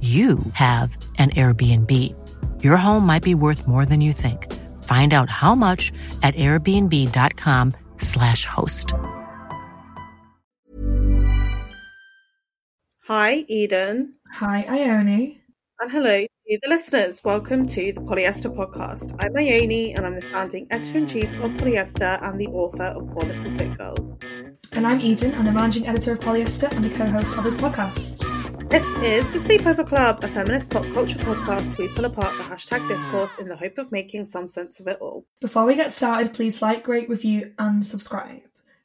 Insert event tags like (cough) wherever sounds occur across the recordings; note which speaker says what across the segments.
Speaker 1: you have an Airbnb. Your home might be worth more than you think. Find out how much at airbnb.com/slash host.
Speaker 2: Hi, Eden.
Speaker 3: Hi, Ione.
Speaker 2: And hello to the listeners. Welcome to the Polyester Podcast. I'm Ione and I'm the founding editor in chief of Polyester and the author of Poor Little Sick Girls.
Speaker 3: And I'm Eden, and the managing editor of Polyester and the co host of this podcast.
Speaker 2: This is the Sleepover Club, a feminist pop culture podcast. We pull apart the hashtag discourse in the hope of making some sense of it all.
Speaker 3: Before we get started, please like, rate, review, and subscribe.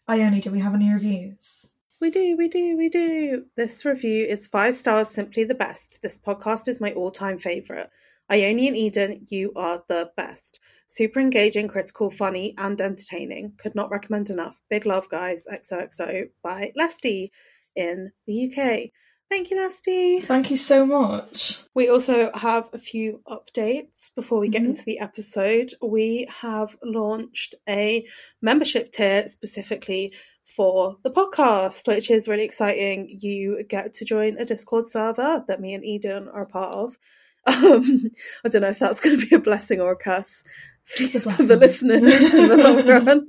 Speaker 3: Ione, do we have any reviews?
Speaker 2: We do, we do, we do. This review is five stars, simply the best. This podcast is my all time favourite. Ione and Eden, you are the best. Super engaging, critical, funny, and entertaining. Could not recommend enough. Big love, guys. XOXO by Lesty in the UK. Thank you, Lesty.
Speaker 3: Thank you so much.
Speaker 2: We also have a few updates before we get
Speaker 3: Mhm.
Speaker 2: into the episode. We have launched a membership tier specifically for the podcast, which is really exciting. You get to join a Discord server that me and Eden are a part of. (laughs) Um, I don't know if that's going to be a blessing or a curse (laughs) for the listeners in the long run.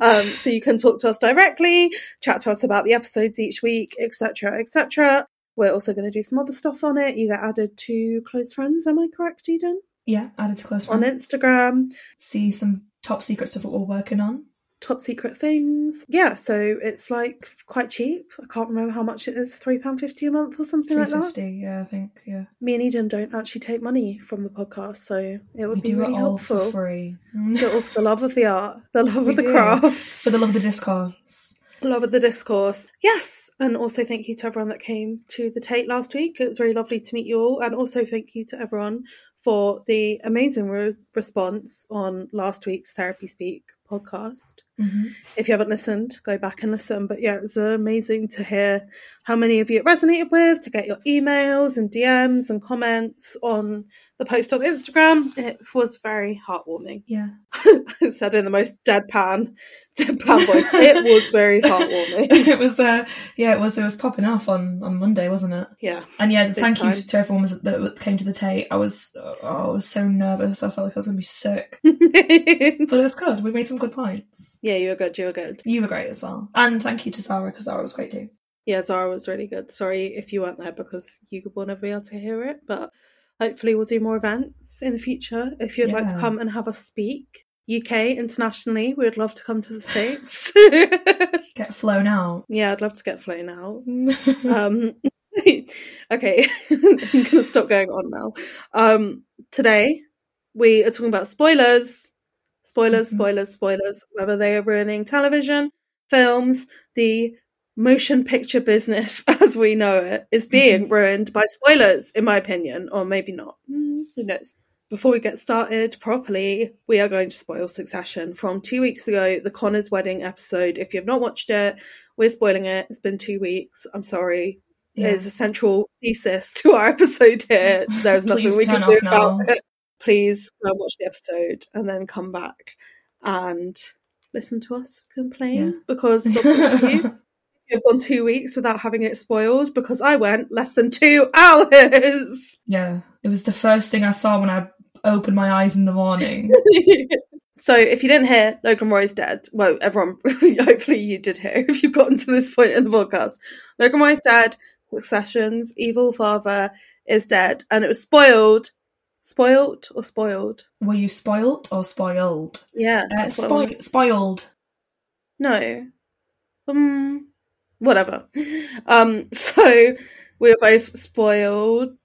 Speaker 2: Um, so you can talk to us directly, chat to us about the episodes each week, etc., etc. We're also going to do some other stuff on it. You get added to close friends. Am I correct, Eden?
Speaker 3: Yeah, added to close friends. On.
Speaker 2: Instagram,
Speaker 3: See some top secret stuff that we're working on.
Speaker 2: top secret things. Yeah, so it's like quite cheap. I can't remember how much it is. Three pound fifty a month or something like that.
Speaker 3: yeah, I think, yeah.
Speaker 2: Me and Eden don't actually take money from the podcast, so it would
Speaker 3: We
Speaker 2: be
Speaker 3: do
Speaker 2: really
Speaker 3: it all
Speaker 2: helpful.
Speaker 3: for free.
Speaker 2: Do it all for the love of the art, the love (laughs)
Speaker 3: We
Speaker 2: of the
Speaker 3: do.
Speaker 2: craft.
Speaker 3: For the love of the discourse.
Speaker 2: Love of the discourse. Yes. And also thank you to everyone that came to the Tate last week. It was really lovely to meet you all. And also thank you to everyone for the amazing res- response on last week's Therapy Speak podcast.
Speaker 3: Hmm
Speaker 2: If you haven't listened, go back and listen. But yeah, it was amazing to hear how many of you it resonated with, to get your emails and DMs and comments on the post on Instagram. It was very heartwarming.
Speaker 3: Yeah. (laughs)
Speaker 2: I said in the most deadpan, deadpan voice. It (laughs) was very heartwarming. (laughs)
Speaker 3: it was, uh, yeah, it was, it was popping off on, on Monday, wasn't it?
Speaker 2: Yeah.
Speaker 3: And yeah, thank you to everyone that came to the Tate. I was, oh, I was so nervous. I felt like I was going to be sick, but it was good. We made some good points.
Speaker 2: You were good. You were good.
Speaker 3: You were great as well, and thank you to Sarah because Sarah was great too.
Speaker 2: Yeah, Zara was really good. Sorry if you weren't there because you will never be able to hear it, but hopefully we'll do more events in the future. If you'd like to come and have us speak, UK, internationally, we would love to come to the States. (laughs)
Speaker 3: Get flown out.
Speaker 2: yeah, I'd love to get flown out. (laughs) um (laughs) okay i'm gonna stop going on now um today we are talking about spoilers spoilers
Speaker 3: Mhm.
Speaker 2: spoilers spoilers whether they are ruining television films the motion picture business (laughs) as we know it is being ruined by spoilers in my opinion or maybe not Hmm, who knows before we get started properly, we are going to spoil Succession from two weeks ago, the Connor's wedding episode. If you have not watched it, we're spoiling it. It's been two weeks. I'm sorry.
Speaker 3: Yeah.
Speaker 2: There's a central thesis (laughs) to our episode here. There's nothing we can do
Speaker 3: off
Speaker 2: about it. Please go and watch the episode and then come back and listen to us complain
Speaker 3: Yeah.
Speaker 2: because you. (laughs) You've gone two weeks without having it spoiled because I went less than two (laughs) hours.
Speaker 3: yeah, it was the first thing I saw when I opened my eyes in the morning. (laughs)
Speaker 2: so if you didn't hear, Logan Roy's dead. Well, everyone, hopefully you did hear if you've gotten to this point in the podcast. Logan Roy's dead. Succession's evil father is dead, and it was spoiled. Spoiled or spoiled?
Speaker 3: Were you spoilt or spoiled?
Speaker 2: Yeah.
Speaker 3: Uh,
Speaker 2: that's what I wanted.
Speaker 3: spoi- spoiled.
Speaker 2: No. Um, whatever. (laughs) Um, so we were both spoiled.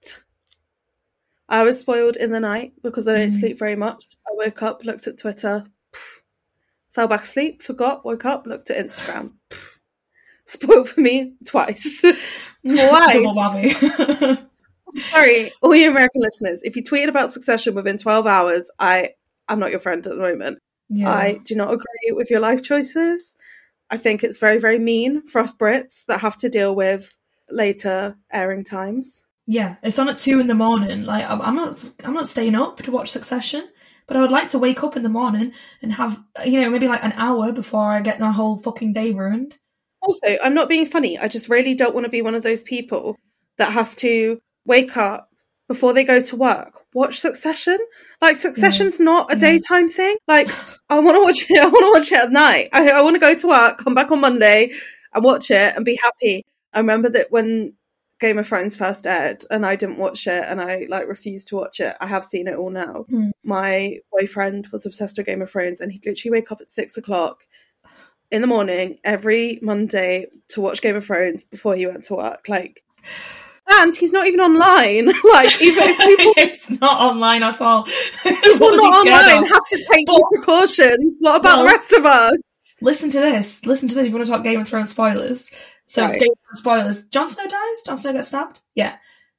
Speaker 2: I was spoiled in the night because I don't
Speaker 3: Mm.
Speaker 2: sleep very much. I woke up, looked at Twitter, pff, fell back asleep, forgot, woke up, looked at Instagram. pff. (laughs) Spoiled for me twice. (laughs) Twice. Sorry, all you American listeners, if you tweeted about Succession within 12 hours, I I'm not your friend at the moment.
Speaker 3: yeah.
Speaker 2: I do not agree with your life choices. I think it's very, very mean for us Brits that have to deal with later airing times.
Speaker 3: Yeah, it's on at two in the morning. Like I'm, I'm not, I'm not staying up to watch Succession, but I would like to wake up in the morning and have, you know, maybe like an hour before I get my whole fucking day ruined.
Speaker 2: Also, I'm not being funny. I just really don't want to be one of those people that has to wake up before they go to work, watch Succession. Like Succession's not a
Speaker 3: Yeah.
Speaker 2: daytime thing. Like I want to watch it. (laughs) I want to watch it at night. I, I want to go to work, come back on Monday, and watch it and be happy. I remember that when Game of Thrones first aired, and I didn't watch it, and I like refused to watch it. I have seen it all now.
Speaker 3: Hmm.
Speaker 2: My boyfriend was obsessed with Game of Thrones, and he'd literally wake up at six o'clock in the morning every Monday to watch Game of Thrones before he went to work. Like, and he's not even online. (laughs) like, even if (laughs) people,
Speaker 3: it's not online at all. (laughs)
Speaker 2: people not online
Speaker 3: of?
Speaker 2: have to take these precautions, what about the rest of us?
Speaker 3: Listen to this. Listen to this. If you want to talk Game of Thrones spoilers. So
Speaker 2: Right.
Speaker 3: Game of Thrones spoilers. Jon Snow dies. Jon Snow gets stabbed. Yeah.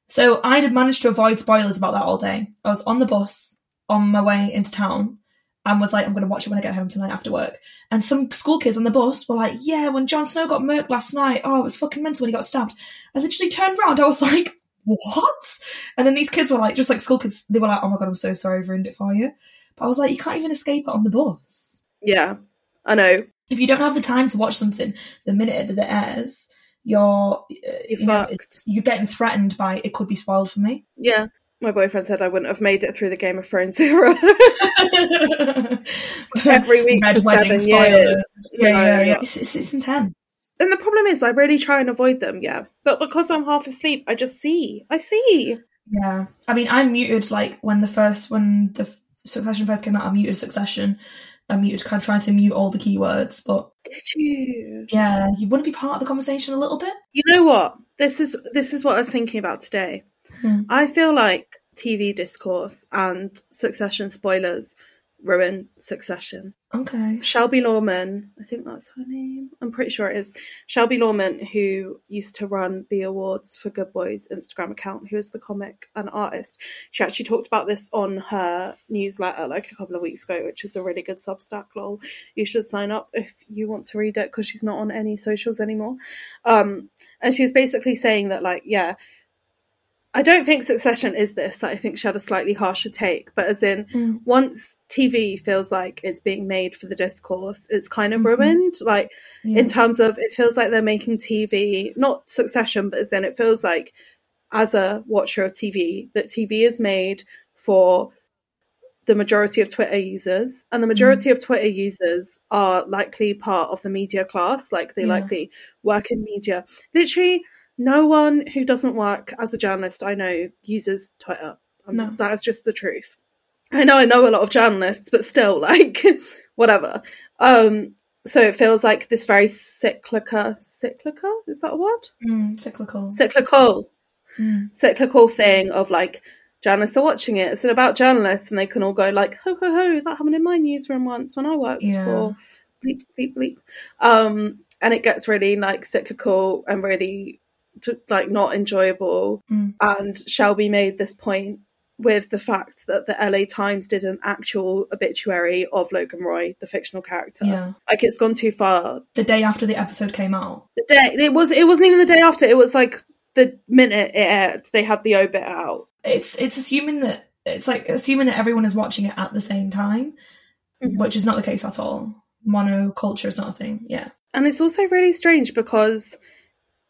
Speaker 3: So I had managed to avoid spoilers about that all day. I was on the bus on my way into town and was like, I'm going to watch it when I get home tonight after work. And some school kids on the bus were like, Yeah, when Jon Snow got murked last night, oh, it was fucking mental when he got stabbed. I literally turned around. I was (laughs) like, What? And then these kids were like, just like school kids, they were like, Oh my god, I'm so sorry, I've ruined it for you. But I was like, You can't even escape it on the bus
Speaker 2: Yeah, I know.
Speaker 3: if you don't have the time to watch something the minute that it airs, you're uh,
Speaker 2: You're
Speaker 3: you know, it's, you're getting threatened by it could be spoiled for me.
Speaker 2: Yeah. My boyfriend said I wouldn't have made it through the Game of Thrones (laughs) era (laughs) every week
Speaker 3: Red
Speaker 2: for seven years.
Speaker 3: Yeah, yeah, yeah. It's, it's, it's intense.
Speaker 2: And the problem is, I really try and avoid them, yeah. But because I'm half asleep, I just see. I see.
Speaker 3: Yeah, I mean, I muted like when the first when the Succession first came out. I muted Succession. I muted, kind of trying to mute all the keywords, but
Speaker 2: Did you?
Speaker 3: yeah, you want to be part of the conversation a little bit.
Speaker 2: You know what? This is this is what I was thinking about today.
Speaker 3: Hmm.
Speaker 2: I feel like TV discourse and Succession spoilers ruin Succession.
Speaker 3: Okay.
Speaker 2: Shelby Lorman, I think that's her name. I'm pretty sure it is. Shelby Lorman, who used to run the awards for Good Boys Instagram account, who is the comic and artist. She actually talked about this on her newsletter like a couple of weeks ago, which is a really good Substack lol. You should sign up if you want to read it because she's not on any socials anymore. Um, and she was basically saying that, like, yeah, I don't think Succession is this. I think she had a slightly harsher take, but as in,
Speaker 3: Mm.
Speaker 2: once TV feels like it's being made for the discourse, it's kind of
Speaker 3: Mhm.
Speaker 2: ruined. Like
Speaker 3: Yeah.
Speaker 2: in terms of, it feels like they're making TV, not Succession, but as in, it feels like as a watcher of TV, that TV is made for the majority of Twitter users, and the majority of Twitter users are likely part of the media class, like they
Speaker 3: Yeah.
Speaker 2: likely work in media. Literally, no one who doesn't work as a journalist I know uses Twitter.
Speaker 3: No.
Speaker 2: That is just the truth. I know I know a lot of journalists, but still, (laughs) like, whatever. Um, so it feels like this very cyclical, cyclical, is that a word?
Speaker 3: Mm, cyclical.
Speaker 2: Cyclical
Speaker 3: Mm.
Speaker 2: cyclical thing of like journalists are watching it. It's about journalists, and they can all go like, "Ho ho ho!" That happened in my newsroom once when I worked
Speaker 3: Yeah.
Speaker 2: for bleep bleep bleep. Um, and it gets really like cyclical and really t- like not enjoyable.
Speaker 3: Mm.
Speaker 2: And Shelby made this point with the fact that the LA Times did an actual obituary of Logan Roy, the fictional character.
Speaker 3: Yeah.
Speaker 2: Like it's gone too far.
Speaker 3: The day after the episode came out.
Speaker 2: The day it was it wasn't even the day after. It was like the minute it aired, they had the obit out.
Speaker 3: It's it's assuming that it's like assuming that everyone is watching it at the same time,
Speaker 2: Mhm.
Speaker 3: which is not the case at all. Monoculture is not a thing. Yeah.
Speaker 2: And it's also really strange because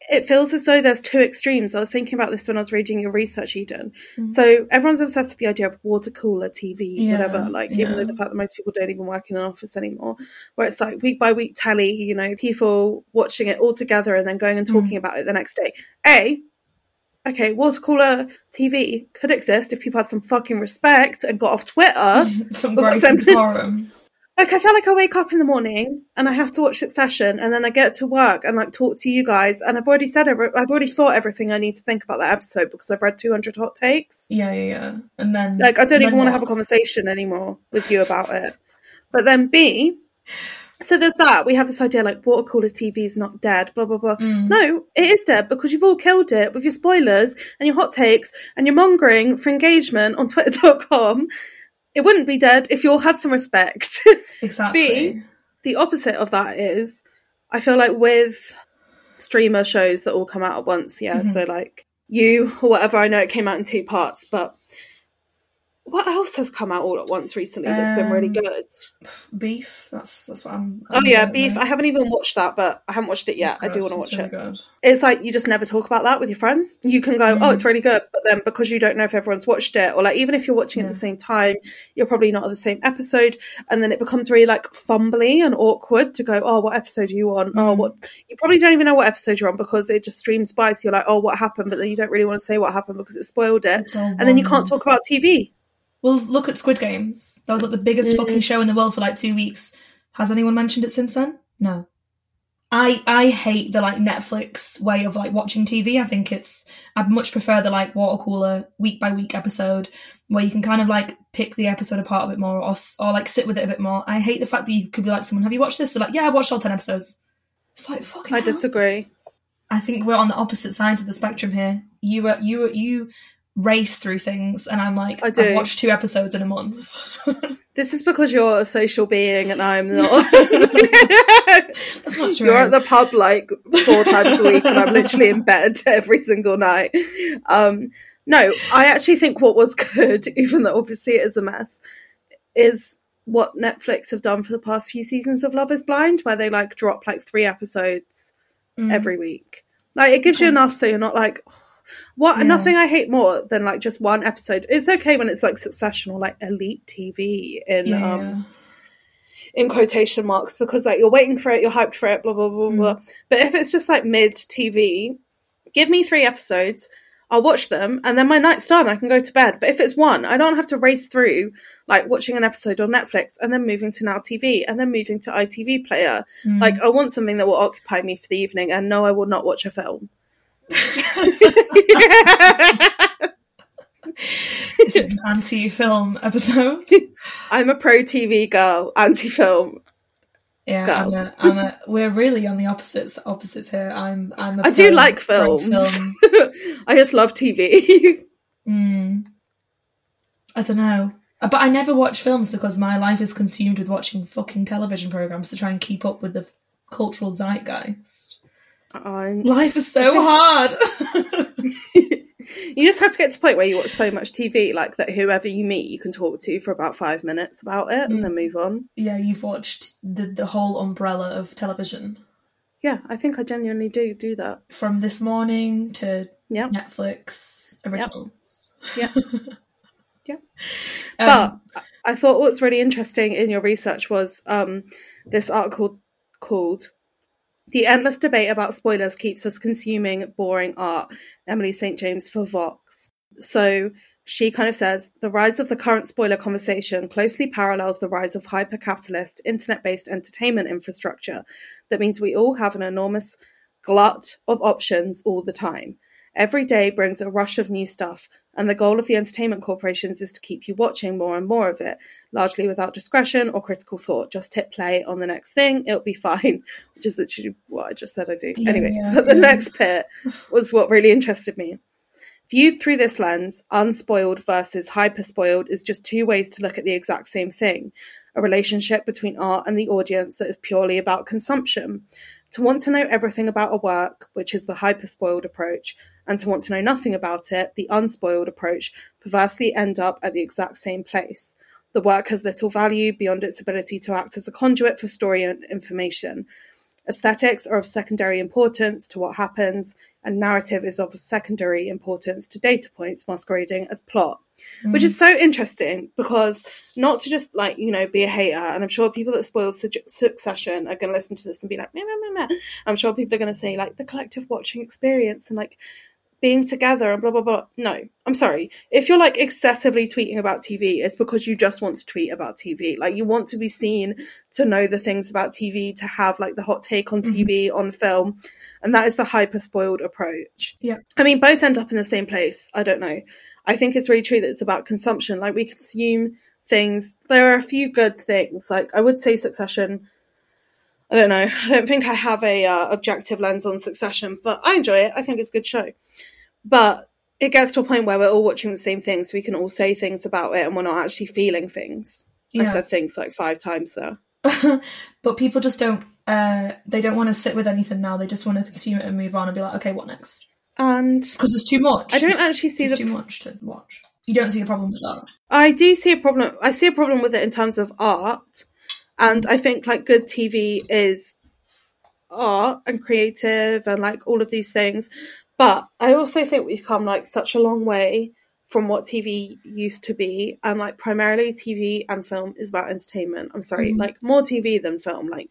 Speaker 2: it feels as though there's two extremes. I was thinking about this when I was reading your research, Eden.
Speaker 3: Mm.
Speaker 2: So everyone's obsessed with the idea of water cooler TV,
Speaker 3: Yeah,
Speaker 2: whatever. Like, even though the fact that most people don't even work in an office anymore, where it's like week by week telly, you know, people watching it all together and then going and talking
Speaker 3: Mm.
Speaker 2: about it the next day. A, okay, water cooler TV could exist if people had some fucking respect and got off Twitter. (laughs)
Speaker 3: Some grace and decorum.
Speaker 2: Like I feel like I wake up in the morning and I have to watch Succession, and then I get to work and like talk to you guys, and I've already said every- I've already thought everything I need to think about that episode because I've read two hundred hot takes.
Speaker 3: Yeah, yeah, yeah. And then
Speaker 2: Like I don't even want to have a conversation anymore with you about it. But then B, so there's that. We have this idea like water cooler TV is not dead, blah blah blah.
Speaker 3: Mm.
Speaker 2: No, it is dead because you've all killed it with your spoilers and your hot takes and your mongering for engagement on Twitter.com. It wouldn't be dead if you all had some respect. (laughs)
Speaker 3: Exactly.
Speaker 2: B, the opposite of that is, I feel like with streamer shows that all come out at once, yeah.
Speaker 3: Mhm.
Speaker 2: So like you or whatever. I know it came out in two parts, but what else has come out all at once recently that's been really
Speaker 3: Um,
Speaker 2: good?
Speaker 3: Beef. That's that's what I'm.
Speaker 2: Oh
Speaker 3: I'm
Speaker 2: yeah, Beef. I haven't even watched that, but I haven't watched it yet. I do want to watch
Speaker 3: really
Speaker 2: it.
Speaker 3: Good.
Speaker 2: It's like you just never talk about that with your friends. You can go, oh,
Speaker 3: Mm.
Speaker 2: it's really good, but then because you don't know if everyone's watched it, or like even if you're watching at the same time, you're probably not at the same episode, and then it becomes really like fumbly and awkward to go, oh, what episode are you on? Oh,
Speaker 3: Mm.
Speaker 2: what? You probably don't even know what episode you're on because it just streams by. So you're like, oh, what happened? But then you don't really want to say what happened because it spoiled it, and then you can't talk about TV.
Speaker 3: Well, look at Squid Games. That was like the biggest
Speaker 2: Mm.
Speaker 3: fucking show in the world for like two weeks. Has anyone mentioned it since then? No. I I hate the like Netflix way of like watching TV. I think it's I'd much prefer the like water cooler week by week episode where you can kind of like pick the episode apart a bit more or or like sit with it a bit more. I hate the fact that you could be like someone, have you watched this? They're like, yeah, I watched all ten episodes. It's like fucking.
Speaker 2: I
Speaker 3: hell.
Speaker 2: disagree.
Speaker 3: I think we're on the opposite sides of the spectrum here. You were you were you race through things, and I'm like,
Speaker 2: I do.
Speaker 3: I've watched two episodes in a month. (laughs)
Speaker 2: This is because you're a social being and I'm not. (laughs) (laughs)
Speaker 3: That's not true.
Speaker 2: You're at the pub like four times a week, and I'm literally in bed every single night. Um, no, I actually think what was good, even though obviously it is a mess, is what Netflix have done for the past few seasons of Love Is Blind, where they like drop like three episodes
Speaker 3: Mm.
Speaker 2: every week. Like it gives you enough so you're not like. What
Speaker 3: Yeah.
Speaker 2: nothing I hate more than like just one episode. It's okay when it's like succession or like elite TV in
Speaker 3: yeah,
Speaker 2: um in quotation marks because like you're waiting for it, you're hyped for it, blah blah blah
Speaker 3: Mm.
Speaker 2: blah. But if it's just like mid TV, give me three episodes, I'll watch them, and then my night's done. I can go to bed. But if it's one, I don't have to race through like watching an episode on Netflix and then moving to Now TV and then moving to ITV Player.
Speaker 3: Mm.
Speaker 2: Like I want something that will occupy me for the evening, and no, I will not watch a film.
Speaker 3: This is an anti-film episode.
Speaker 2: I'm a pro TV girl, anti film.
Speaker 3: Yeah,
Speaker 2: Go.
Speaker 3: I'm a, I'm a, we're really on the opposites opposites here. I'm I'm. A
Speaker 2: I do like films.
Speaker 3: film. (laughs)
Speaker 2: I just love TV.
Speaker 3: Mm. I don't know. Uh, But I never watch films because my life is consumed with watching fucking television programs to try and keep up with the cultural zeitgeist.
Speaker 2: I'm-
Speaker 3: Life is so hard. (laughs)
Speaker 2: you just have to get to the point where you watch so much TV, like that whoever you meet, you can talk to for about five minutes about it and then move on.
Speaker 3: yeah, you've watched the the whole umbrella of television
Speaker 2: Yeah, I think I genuinely do do that.
Speaker 3: from this morning to
Speaker 2: Yeah,
Speaker 3: Netflix originals.
Speaker 2: yeah. (laughs) Yeah.
Speaker 3: Um,
Speaker 2: But I thought what's really interesting in your research was um, this article called The Endless Debate About Spoilers Keeps Us Consuming Boring Art, Emily St. James for Vox. So she kind of says the rise of the current spoiler conversation closely parallels the rise of hyper capitalist, internet based entertainment infrastructure. That means we all have an enormous glut of options all the time. Every day brings a rush of new stuff, and the goal of the entertainment corporations is to keep you watching more and more of it, largely without discretion or critical thought. Just hit play on the next thing, it'll be (laughs) fine, which is literally what I just said I do.
Speaker 3: Yeah,
Speaker 2: anyway,
Speaker 3: yeah,
Speaker 2: but the
Speaker 3: yeah.
Speaker 2: next bit was what really interested me. Viewed through this lens, unspoiled versus hyper spoiled is just two ways to look at the exact same thing a relationship between art and the audience that is purely about consumption. To want to know everything about a work, which is the hyper spoiled approach, and to want to know nothing about it, the unspoiled approach, perversely end up at the exact same place. The work has little value beyond its ability to act as a conduit for story and information. Aesthetics are of secondary importance to what happens, and narrative is of secondary importance to data points masquerading as plot. Which is mm. so interesting because not to just like, you know, be a hater, and I'm sure people that spoil Su- Succession are going to listen to this and be like, meh, meh, meh, meh. I'm sure people are going to say like the collective watching experience and like being together and blah blah blah. No, I'm sorry. If you're like excessively tweeting about TV, it's because you just want to tweet about TV. Like you want to be seen to know the things about TV, to have like the hot take on TV, mm-hmm. on film. And that is the hyper spoiled approach.
Speaker 3: Yeah.
Speaker 2: I mean, both end up in the same place. I don't know. I think it's really true that it's about consumption. Like we consume things. There are a few good things. Like I would say Succession. I don't know. I don't think I have a uh, objective lens on Succession, but I enjoy it. I think it's a good show. But it gets to a point where we're all watching the same thing, so we can all say things about it, and we're not actually feeling things. I said things like five times there. (laughs)
Speaker 3: but people just don't. Uh, they don't want to sit with anything now. They just want to consume it and move on and be like, okay, what next?
Speaker 2: And
Speaker 3: Because there's too much.
Speaker 2: I don't
Speaker 3: There's-
Speaker 2: actually see the
Speaker 3: too much to watch. You don't see the problem with that.
Speaker 2: I do see a problem. I see a problem with it in terms of art, and I think like good TV is art and creative and like all of these things. But I also think we've come like such a long way from what TV used to be, and like primarily TV and film is about entertainment. I'm sorry,
Speaker 3: Mhm.
Speaker 2: like more TV than film, like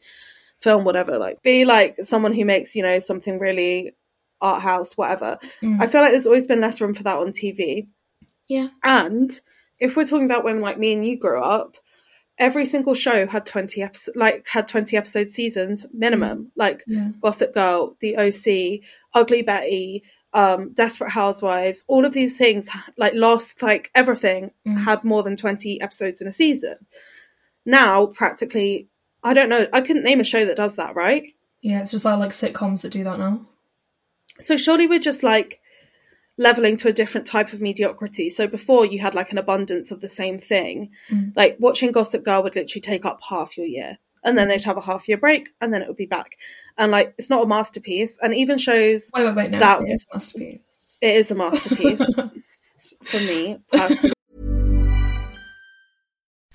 Speaker 2: film, whatever. Like be like someone who makes you know something really art house, whatever.
Speaker 3: Mm.
Speaker 2: I feel like there's always been less room for that on TV.
Speaker 3: Yeah.
Speaker 2: And if we're talking about when like me and you grew up, every single show had 20 episodes like had 20 episode seasons minimum. Like
Speaker 3: Yeah.
Speaker 2: Gossip Girl, The OC, Ugly Betty, um, Desperate Housewives, all of these things like Lost, like everything
Speaker 3: Mm.
Speaker 2: had more than 20 episodes in a season. Now, practically I don't know, I couldn't name a show that does that, right?
Speaker 3: Yeah, it's just like, like sitcoms that do that now.
Speaker 2: So surely we're just like leveling to a different type of mediocrity. So before you had like an abundance of the same thing.
Speaker 3: Mm.
Speaker 2: Like watching Gossip Girl would literally take up half your year. And then they'd have a half year break and then it would be back. And like it's not a masterpiece. And even shows
Speaker 3: Wait, wait, wait, no.
Speaker 2: That-
Speaker 3: it is a masterpiece.
Speaker 2: it is a masterpiece (laughs) for me personally.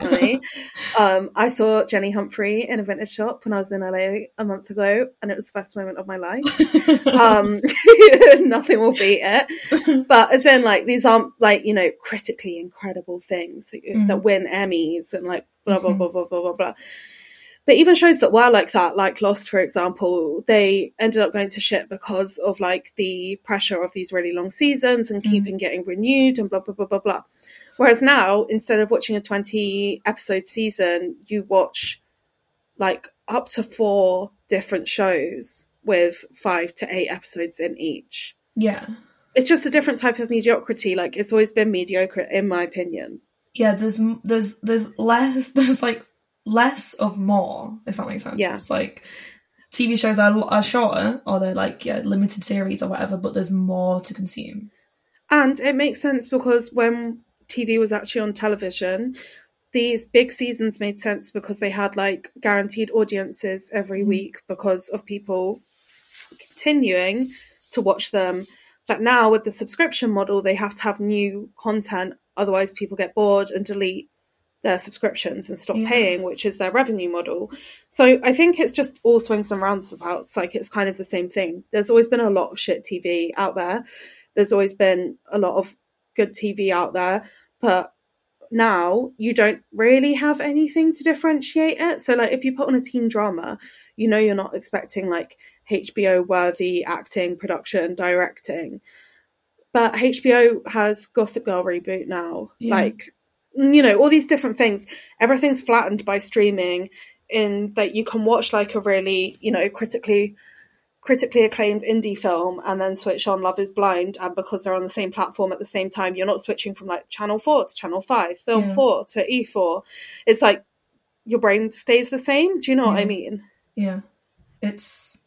Speaker 4: (laughs)
Speaker 2: Um, I saw Jenny Humphrey in a vintage shop when I was in LA a month ago, and it was the best moment of my life. (laughs) um, (laughs) nothing will beat it. But as in, like, these aren't like you know critically incredible things that,
Speaker 3: Mhm.
Speaker 2: that win Emmys and like blah blah blah blah blah blah blah. But even shows that were like that, like Lost, for example, they ended up going to shit because of like the pressure of these really long seasons and
Speaker 3: Mm.
Speaker 2: keeping getting renewed and blah blah blah blah blah. Whereas now, instead of watching a twenty episode season, you watch like up to four different shows with five to eight episodes in each.
Speaker 3: yeah.
Speaker 2: It's just a different type of mediocrity. Like it's always been mediocre, in my opinion.
Speaker 3: Yeah, there's there's there's less (laughs) there's like less of more, if that makes sense.
Speaker 2: Yeah.
Speaker 3: Like TV shows are, are shorter or they're like yeah, limited series or whatever, but there's more to consume.
Speaker 2: And it makes sense because when TV was actually on television, these big seasons made sense because they had like guaranteed audiences every
Speaker 3: Mhm.
Speaker 2: week because of people continuing to watch them But now with the subscription model, they have to have new content, otherwise people get bored and delete their subscriptions and stop
Speaker 3: Yeah.
Speaker 2: paying, which is their revenue model. So I think it's just all swings and roundabouts. Like it's kind of the same thing. There's always been a lot of shit TV out there. There's always been a lot of good TV out there, but now you don't really have anything to differentiate it. So like if you put on a teen drama, you know you're not expecting like HBO worthy acting, production, directing. But HBO has Gossip Girl reboot now.
Speaker 3: Yeah.
Speaker 2: Like mm, you know, all these different things. Everything's flattened by streaming in that you can watch like a really, you know, critically critically acclaimed indie film and then switch on Love is Blind and because they're on the same platform at the same time, you're not switching from like channel four to channel five, film
Speaker 3: Yeah.
Speaker 2: four to E four. It's like your brain stays the same. Do you know what I mean?
Speaker 3: Yeah. It's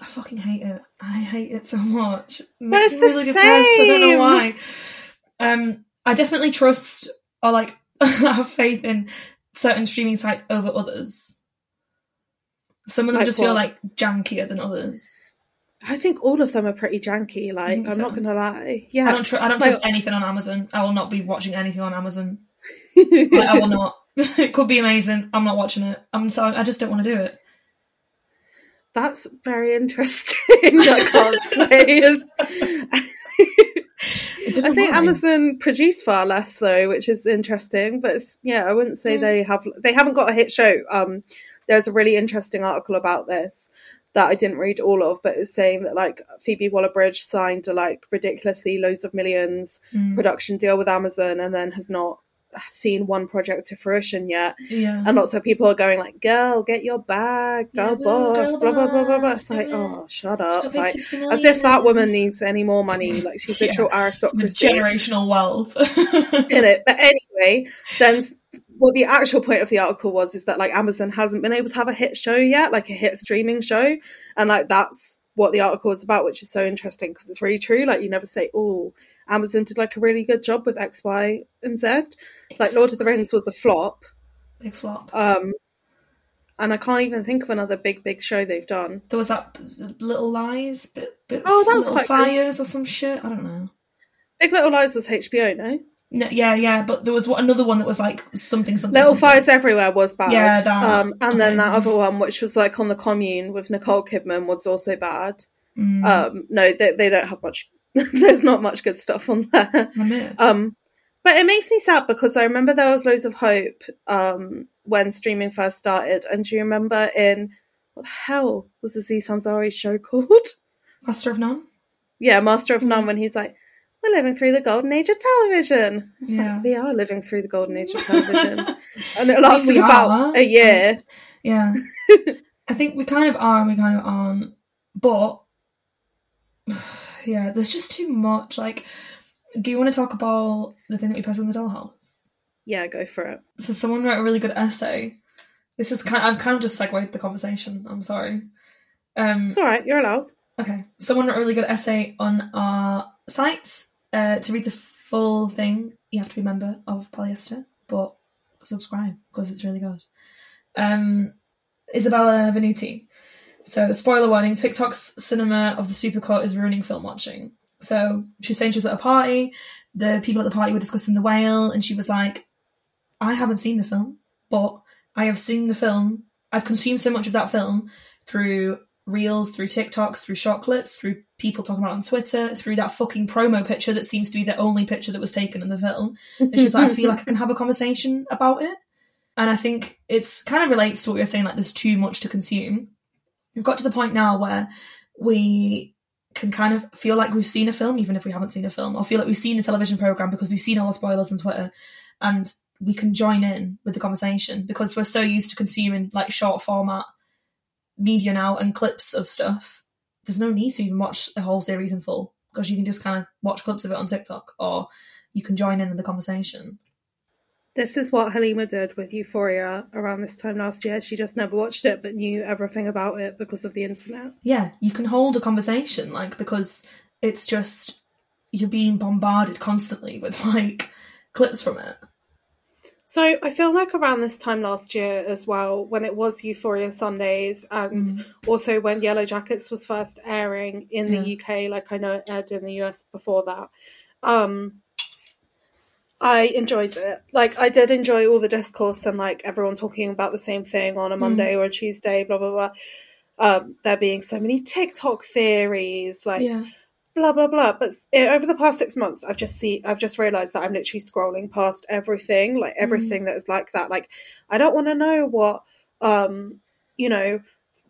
Speaker 3: I fucking hate it. I hate it so much. It makes
Speaker 2: it's
Speaker 3: me
Speaker 2: the
Speaker 3: really depressed. I don't know why. Um I definitely trust or like (laughs) have faith in certain streaming sites over others. Some of them
Speaker 2: Like
Speaker 3: just feel like jankier than others.
Speaker 2: I think all of them are pretty janky, like I'm
Speaker 3: so?
Speaker 2: not gonna lie. Yeah.
Speaker 3: I don't tr- I don't
Speaker 2: Like-
Speaker 3: trust anything on Amazon. I will not be watching anything on Amazon. (laughs) Like, I will not. (laughs) it could be amazing. I'm not watching it. I'm sorry. I just don't want to do it.
Speaker 2: That's very interesting. I can't say. I think. Amazon produce far less though, which is interesting. But it's, yeah, I wouldn't say
Speaker 3: Mm.
Speaker 2: they have. They haven't got a hit show. Um, there's a really interesting article about this that I didn't read all of, but it was saying that like Phoebe Waller-Bridge signed a like ridiculously loads of millions
Speaker 3: Mm.
Speaker 2: production deal with Amazon, and then has not seen one project to fruition yet.
Speaker 3: Yeah.
Speaker 2: And lots of people are going like, "Girl, get your bag, girl,
Speaker 3: girl,
Speaker 2: boss,
Speaker 3: girl
Speaker 2: blah blah blah blah blah." It's like,
Speaker 3: yeah.
Speaker 2: oh, shut up! Like, as if that woman needs any more money. (laughs) Like she's
Speaker 3: Yeah.
Speaker 2: literal
Speaker 3: The generational wealth.
Speaker 2: in it. But anyway, then what the actual point of the article was is that like Amazon hasn't been able to have a hit show yet, like a hit streaming show, and like that's what the article is about, which is so interesting because it's really true. Like you never say, "Oh, Amazon did like a really good job with X, Y, and Z." Like Lord of the Rings was a flop,
Speaker 3: Big flop.
Speaker 2: um, and I can't even think of another big, big show they've done.
Speaker 3: There was that Little Lies, bit, bit
Speaker 2: Oh, that was quite good.
Speaker 3: Fires or some shit. I don't know.
Speaker 2: Big Little Lies was HBO, no?
Speaker 3: No, yeah, yeah, but there was another one that was like something, something.
Speaker 2: Little
Speaker 3: something.
Speaker 2: Fires Everywhere was bad.
Speaker 3: Yeah, that.
Speaker 2: Um, and then that other one, which was like on the commune with Nicole Kidman, was also bad.
Speaker 3: Mm,
Speaker 2: Um, no, they, they don't have much. (laughs) There's not much good stuff on there. Um, but it makes me sad because I remember there was loads of hope um, when streaming first started. And do you remember in what the hell was Aziz Ansari's show (laughs) called?
Speaker 3: Master of None.
Speaker 2: yeah, Master of None. When he's like, "We're living through the golden age of television." It's
Speaker 3: Yeah.
Speaker 2: like we are living through the golden age of (laughs) television, and it lasted about
Speaker 3: are.
Speaker 2: a year.
Speaker 3: Yeah, I think we kind of are and we kind of aren't, but (sighs) yeah, there's just too much. Like, do you want to talk about the thing that we posted on the dollhouse?
Speaker 2: Yeah, go for it.
Speaker 3: So someone wrote a really good essay. This is kind. I've kind of just segued the conversation. I'm sorry. Um,
Speaker 2: It's all right. You're allowed.
Speaker 3: Okay. Someone wrote a really good essay on our site. Uh, to read the full thing, you have to be a member of Polyester, but subscribe because it's really good. Um, Isabella Venuti. So, spoiler warning TikTok's cinema of the supercut is ruining film watching. So, she was saying she was at a party. The people at the party were discussing The Whale, and she was like, I haven't seen the film, but I have seen the film. I've consumed so much of that film through reels, through TikToks, through short clips, through people talking about on Twitter, through that fucking promo picture that seems to be the only picture that was taken in the film. And she's like, I feel like I can have a conversation about it. And I think it's kind of relates to what you're saying, like there's too much to consume. We've got to the point now where we can kind of feel like we've seen a film, even if we haven't seen a film, or feel like we've seen a television program because we've seen all the spoilers on Twitter, and we can join in with the conversation because we're so used to consuming like short format media now and clips of stuff. There's no need to even watch a whole series in full because you can just kind of watch clips of it on TikTok or you can join in in the conversation.
Speaker 2: This is what Halima did with Euphoria around this time last year. She just never watched it, but knew everything about it because of the internet.
Speaker 3: yeah, you can hold a conversation, like, because it's just you're being bombarded constantly with like clips from it.
Speaker 2: So I feel like around this time last year as well, when it was Euphoria Sundays, and
Speaker 3: Mm.
Speaker 2: also when Yellow Jackets was first airing in the
Speaker 3: Yeah.
Speaker 2: UK, like I know it aired in the US before that. Um, I enjoyed it. Like I did enjoy all the discourse and like everyone talking about the same thing on a Monday or a Tuesday, blah blah blah. Um, there being so many TikTok theories, like
Speaker 3: yeah.
Speaker 2: Blah blah blah. But eh, over the past six months, I've just see I've just realized that I'm literally scrolling past everything, like everything that is like that. Like I don't want to know what um you know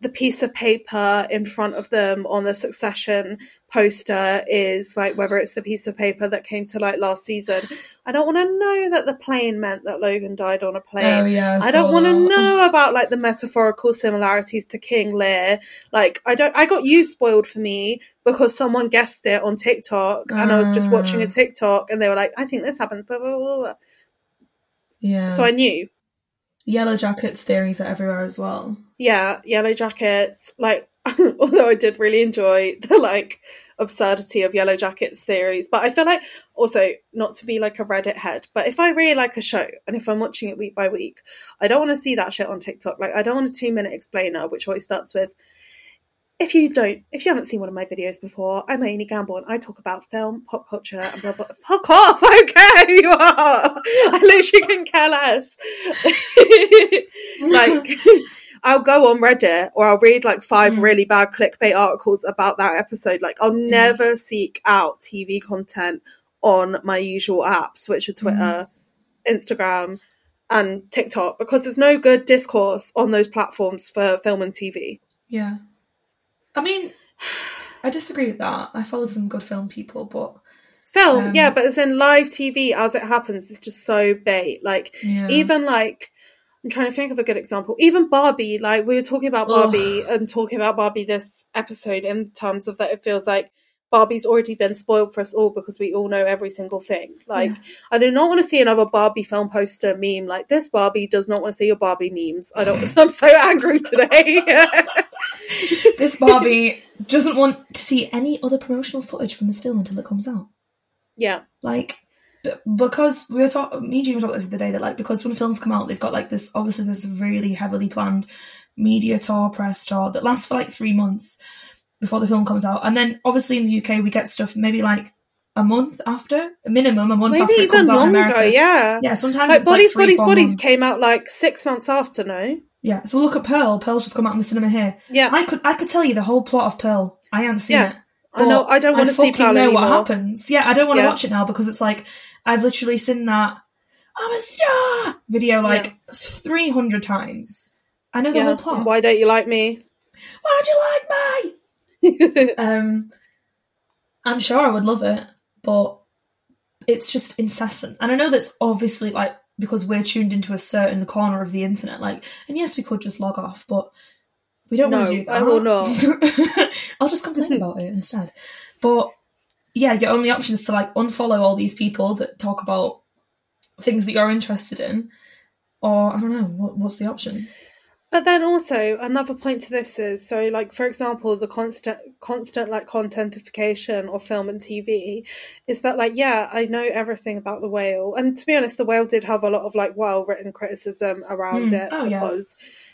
Speaker 2: the piece of paper in front of them on the Succession poster is like whether it's the piece of paper that came to light last season. I don't want to know that the plane meant that Logan died on a plane.
Speaker 3: Oh yeah.
Speaker 2: I don't want to know about like the metaphorical similarities to King Lear. Like I don't I got you spoiled for me because someone guessed it on TikTok and I was just watching a
Speaker 3: Ah.
Speaker 2: TikTok and they were like, I think this happens, blah blah blah. blah.
Speaker 3: Yeah.
Speaker 2: So I knew.
Speaker 3: Yellow jackets theories are everywhere as well.
Speaker 2: Yeah, yellow jackets. Like (laughs) although I did really enjoy the like absurdity of yellow jackets theories. But I feel like also not to be like a Reddit head, but if I really like a show and if I'm watching it week by week, I don't want to see that shit on TikTok. Like I don't want a two minute explainer, which always starts with if you don't, if you haven't seen one of my videos before, I'm Amy Gamble and I talk about film, pop culture, and blah blah. (laughs) Fuck off! (laughs) Okay, you are. I literally couldn't care less. like, I'll go on Reddit or I'll read like five
Speaker 3: Mm.
Speaker 2: really bad clickbait articles about that episode. Like, I'll never seek out TV content on my usual apps, which are Twitter, Instagram, and TikTok, because there's no good discourse on those platforms for film and TV.
Speaker 3: Yeah. I mean, I disagree with that. I follow some good film people, but
Speaker 2: Film,
Speaker 3: Um,
Speaker 2: yeah, but it's in live TV as it happens. It's just so bait. Like,
Speaker 3: yeah.
Speaker 2: even like I'm trying to think of a good example. Even Barbie, like we were talking about
Speaker 3: Ugh.
Speaker 2: Barbie and talking about Barbie this episode in terms of that it feels like Barbie's already been spoiled for us all because we all know every single thing. Like I do not want to see another Barbie film poster meme like this Barbie does not want to see your Barbie memes. I don't (laughs) I'm so angry today. (laughs)
Speaker 3: this Barbie doesn't want to see any other promotional footage from this film until it comes out.
Speaker 2: yeah.
Speaker 3: Like, b- because we were talking, me and June were talking this the other day that like because when films come out, they've got like this obviously this really heavily planned media tour, press tour that lasts for like three months before the film comes out, and then obviously in the UK we get stuff maybe like a month after, a minimum a month
Speaker 2: Maybe
Speaker 3: after it
Speaker 2: even
Speaker 3: comes out in
Speaker 2: longer,
Speaker 3: America.
Speaker 2: yeah.
Speaker 3: Yeah, sometimes
Speaker 2: Like
Speaker 3: it's
Speaker 2: Bodies,
Speaker 3: like three,
Speaker 2: Bodies, Bodies
Speaker 3: months.
Speaker 2: came out like six months after, no?
Speaker 3: Yeah, if we look at Pearl, Pearl's just come out in the cinema here.
Speaker 2: Yeah.
Speaker 3: I could I could tell you the whole plot of Pearl. I haven't seen
Speaker 2: Yeah.
Speaker 3: it.
Speaker 2: I know I don't want to see Pearl
Speaker 3: know
Speaker 2: anymore.
Speaker 3: what happens. Yeah, I don't want to
Speaker 2: Yeah.
Speaker 3: watch it now because it's like I've literally seen that I'm a star video like three hundred times. I know the
Speaker 2: Yeah.
Speaker 3: whole plot.
Speaker 2: Why don't you like me?
Speaker 3: Why don't you like me? (laughs) Um, I'm sure I would love it, but it's just incessant. And I know that's obviously like because we're tuned into a certain corner of the internet. Like, and yes, we could just log off, but we don't want to do that.
Speaker 2: I will not. (laughs)
Speaker 3: I'll just complain (laughs) about it instead. But yeah, your only option is to like unfollow all these people that talk about things that you're interested in, or I don't know what, what's the option.
Speaker 2: But then also another point to this is so like for example the constant constant like contentification of film and TV is that like yeah I know everything about the whale and to be honest the whale did have a lot of like well written criticism around
Speaker 3: Mm.
Speaker 2: it
Speaker 3: Oh, yeah.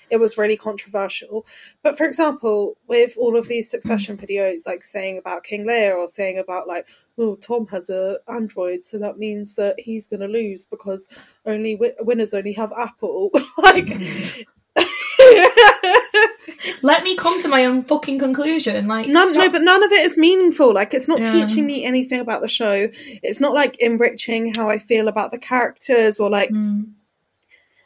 Speaker 2: It was really controversial. But for example with all of these succession videos like saying about King Lear or saying about like oh Tom has a Android so that means that he's going to lose because only wi- winners only have Apple (laughs) like (laughs)
Speaker 3: Let me come to my own fucking conclusion. Like,
Speaker 2: None, no, but none of it is meaningful. Like, it's not
Speaker 3: Yeah.
Speaker 2: teaching me anything about the show. It's not like enriching how I feel about the characters or like
Speaker 3: Mm.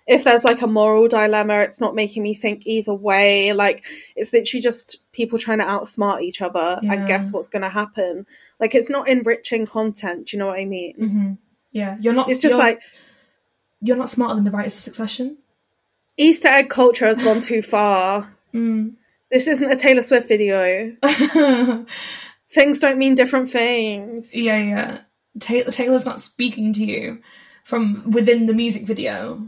Speaker 2: If there's like a moral dilemma. It's not making me think either way. Like, it's literally just people trying to outsmart each other
Speaker 3: Yeah.
Speaker 2: and guess what's going to happen. Like, it's not enriching content. Do you know what I mean?
Speaker 3: Mhm. Yeah, you're not.
Speaker 2: It's just
Speaker 3: you're-
Speaker 2: like
Speaker 3: you're not smarter than the writers of Succession.
Speaker 2: Easter egg culture has gone too far.
Speaker 3: Mm.
Speaker 2: This isn't a Taylor Swift video. (laughs) Things don't mean different things.
Speaker 3: yeah, yeah. Taylor, Taylor's not speaking to you from within the music video.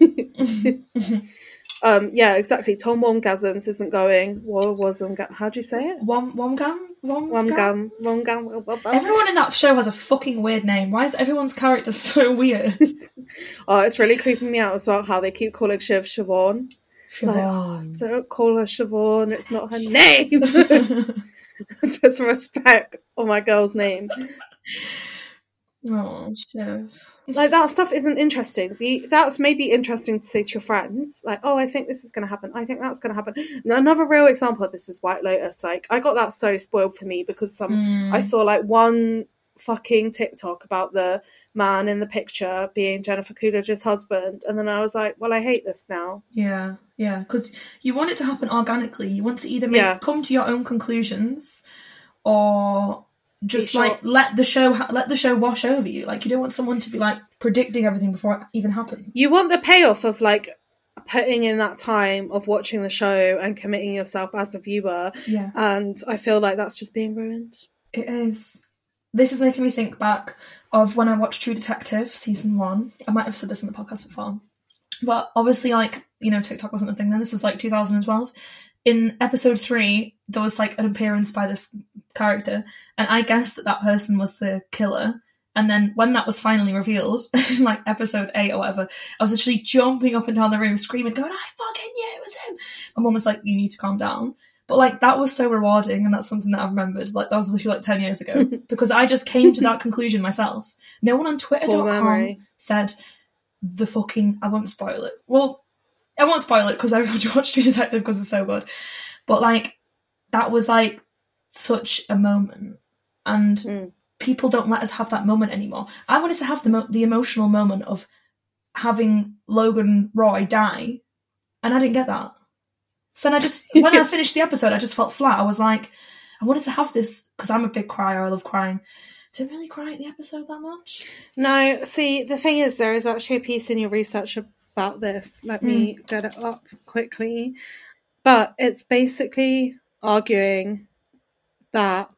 Speaker 3: (laughs)
Speaker 2: Um, yeah, exactly. Tom Wambsgans isn't going. What was How do you say it?
Speaker 3: Wom Womgam Wong
Speaker 2: Rum
Speaker 3: Scum?
Speaker 2: gum, rum gum. bum, bum, bum.
Speaker 3: Everyone in that show has a fucking weird name. Why is everyone's character (laughs) so weird? (laughs)
Speaker 2: Oh, it's really creeping me out as well how they keep calling Shiv Siobhan. Like, oh, don't call her Siobhan. It's not her name. Put some respect on my girl's name.
Speaker 3: oh, Shiv.
Speaker 2: Like that stuff isn't interesting. The that's maybe interesting to say to your friends, like, "Oh, I think this is going to happen. I think that's going to happen." And another real example of this is White Lotus. Like, I got that so spoiled for me because some
Speaker 3: Mm.
Speaker 2: I saw like one fucking TikTok about the man in the picture being Jennifer Coolidge's husband, and then I was like, "Well, I hate this now."
Speaker 3: Yeah, yeah, because you want it to happen organically. You want to either make,
Speaker 2: Yeah.
Speaker 3: come to your own conclusions, or just
Speaker 2: Be
Speaker 3: like let the show ha- let the show wash over you. Like you don't want someone to be like predicting everything before it even happens.
Speaker 2: You want the payoff of like putting in that time of watching the show and committing yourself as a viewer,
Speaker 3: yeah,
Speaker 2: and I feel like that's just being ruined.
Speaker 3: it is. This is making me think back of when I watched True Detective season one. I might have said this in the podcast before, but obviously, like you know, TikTok wasn't a thing then. This was like 2012. In episode three, there was like an appearance by this character, and I guessed that that person was the killer. And then when that was finally revealed, (laughs) in like episode eight or whatever, I was literally jumping up and down the room, screaming, going, "I fucking knew it was him!" My mom was like, "You need to calm down." But like that was so rewarding, and that's something that I've remembered. Like that was literally like ten years ago (laughs) because I just came to that conclusion myself. No one on Twitter.com said the fucking. I won't spoil it. Well, I won't spoil it because everyone should (laughs) watch True Detective because it's so good. But like that was like such a moment, and
Speaker 2: Mm.
Speaker 3: people don't let us have that moment anymore. I wanted to have the mo- the emotional moment of having Logan Roy die, and I didn't get that. So then I just (laughs) when I finished the episode, I just felt flat. I was like, I wanted to have this because I'm a big crier. I love crying. Didn't really cry at the episode that much.
Speaker 2: No, see, the thing is, there is actually a piece in your research about this. Let me get it up quickly. But it's basically arguing that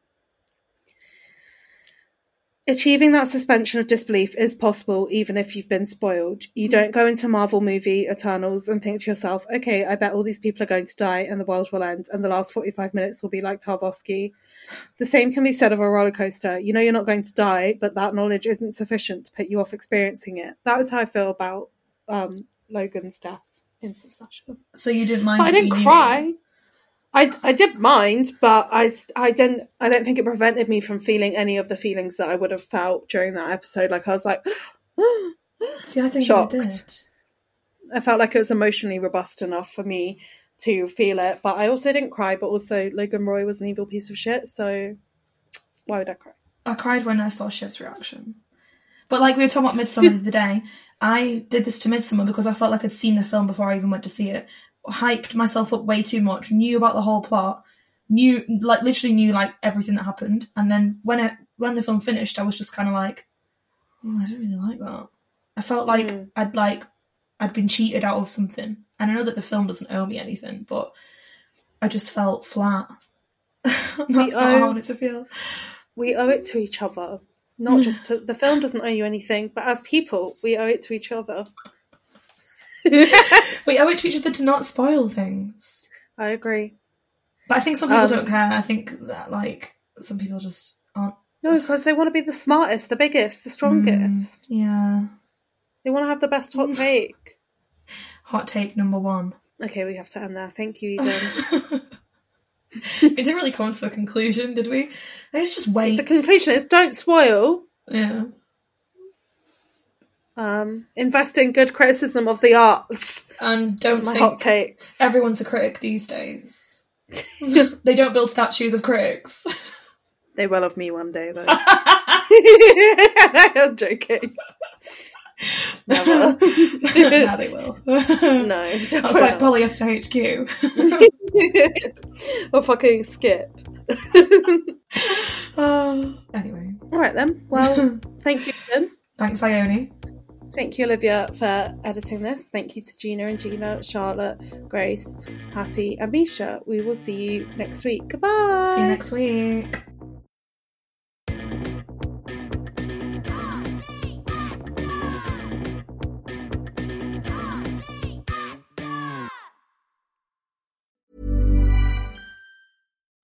Speaker 2: achieving that suspension of disbelief is possible even if you've been spoiled. You don't go into Marvel movie Eternals and think to yourself, okay, I bet all these people are going to die and the world will end and the last 45 minutes will be like Tarkovsky. The same can be said of a roller coaster. You know you're not going to die, but that knowledge isn't sufficient to put you off experiencing it. That was how I feel about um, Logan's death in Succession.
Speaker 3: So you didn't mind?
Speaker 2: But I didn't
Speaker 3: knew?
Speaker 2: cry. I, I did mind, but I, I didn't I don't think it prevented me from feeling any of the feelings that I would have felt during that episode. Like I was like, (gasps)
Speaker 3: See, I think
Speaker 2: Shocked.
Speaker 3: I did.
Speaker 2: I felt like it was emotionally robust enough for me to feel it. But I also didn't cry. But also Logan Roy was an evil piece of shit. So why would I cry?
Speaker 3: I cried when I saw Shiv's reaction. But like we were talking about Midsommar the other day, I did this to Midsommar because I felt like I'd seen the film before I even went to see it. Hyped myself up way too much, knew about the whole plot, knew like literally knew like everything that happened. And then when it when the film finished, I was just kind of like, oh, I don't really like that. I felt like
Speaker 2: Mm.
Speaker 3: I'd like I'd been cheated out of something. And I know that the film doesn't owe me anything, but I just felt flat. (laughs) That's
Speaker 2: We
Speaker 3: how I
Speaker 2: owe-
Speaker 3: wanted to feel.
Speaker 2: We owe it to each other. Not (laughs) just to the film doesn't owe you anything, but as people, we owe it to each other. (laughs)
Speaker 3: We owe it to each other to not spoil things.
Speaker 2: I agree.
Speaker 3: But I think some people
Speaker 2: Um,
Speaker 3: don't care. I think that like some people just aren't.
Speaker 2: No, because they want to be the smartest, the biggest, the strongest.
Speaker 3: Yeah.
Speaker 2: They want to have the best hot (laughs) take.
Speaker 3: Hot take number one.
Speaker 2: Okay, we have to end there. Thank you, Eden. (laughs)
Speaker 3: we didn't really come to a conclusion, did we? Let's just wait.
Speaker 2: the conclusion is don't spoil.
Speaker 3: yeah.
Speaker 2: Um, invest in good criticism of the arts.
Speaker 3: And don't
Speaker 2: My
Speaker 3: think
Speaker 2: hot takes.
Speaker 3: everyone's a critic these days. (laughs) they don't build statues of critics. (laughs)
Speaker 2: They will of me one day, though. I'm joking. Never.
Speaker 3: yeah, they will.
Speaker 2: no,
Speaker 3: That's
Speaker 2: definitely
Speaker 3: like polyester HQ. (laughs)
Speaker 2: or fucking skip.
Speaker 3: Uh, (laughs) anyway,
Speaker 2: All right then. Well, (laughs) thank you, Eden.
Speaker 3: thanks, Ione.
Speaker 2: Thank you, Olivia, for editing this. Thank you to Gina and Gina, Charlotte, Grace, Hattie, and Misha. We will see you next week. Goodbye.
Speaker 3: See you next week.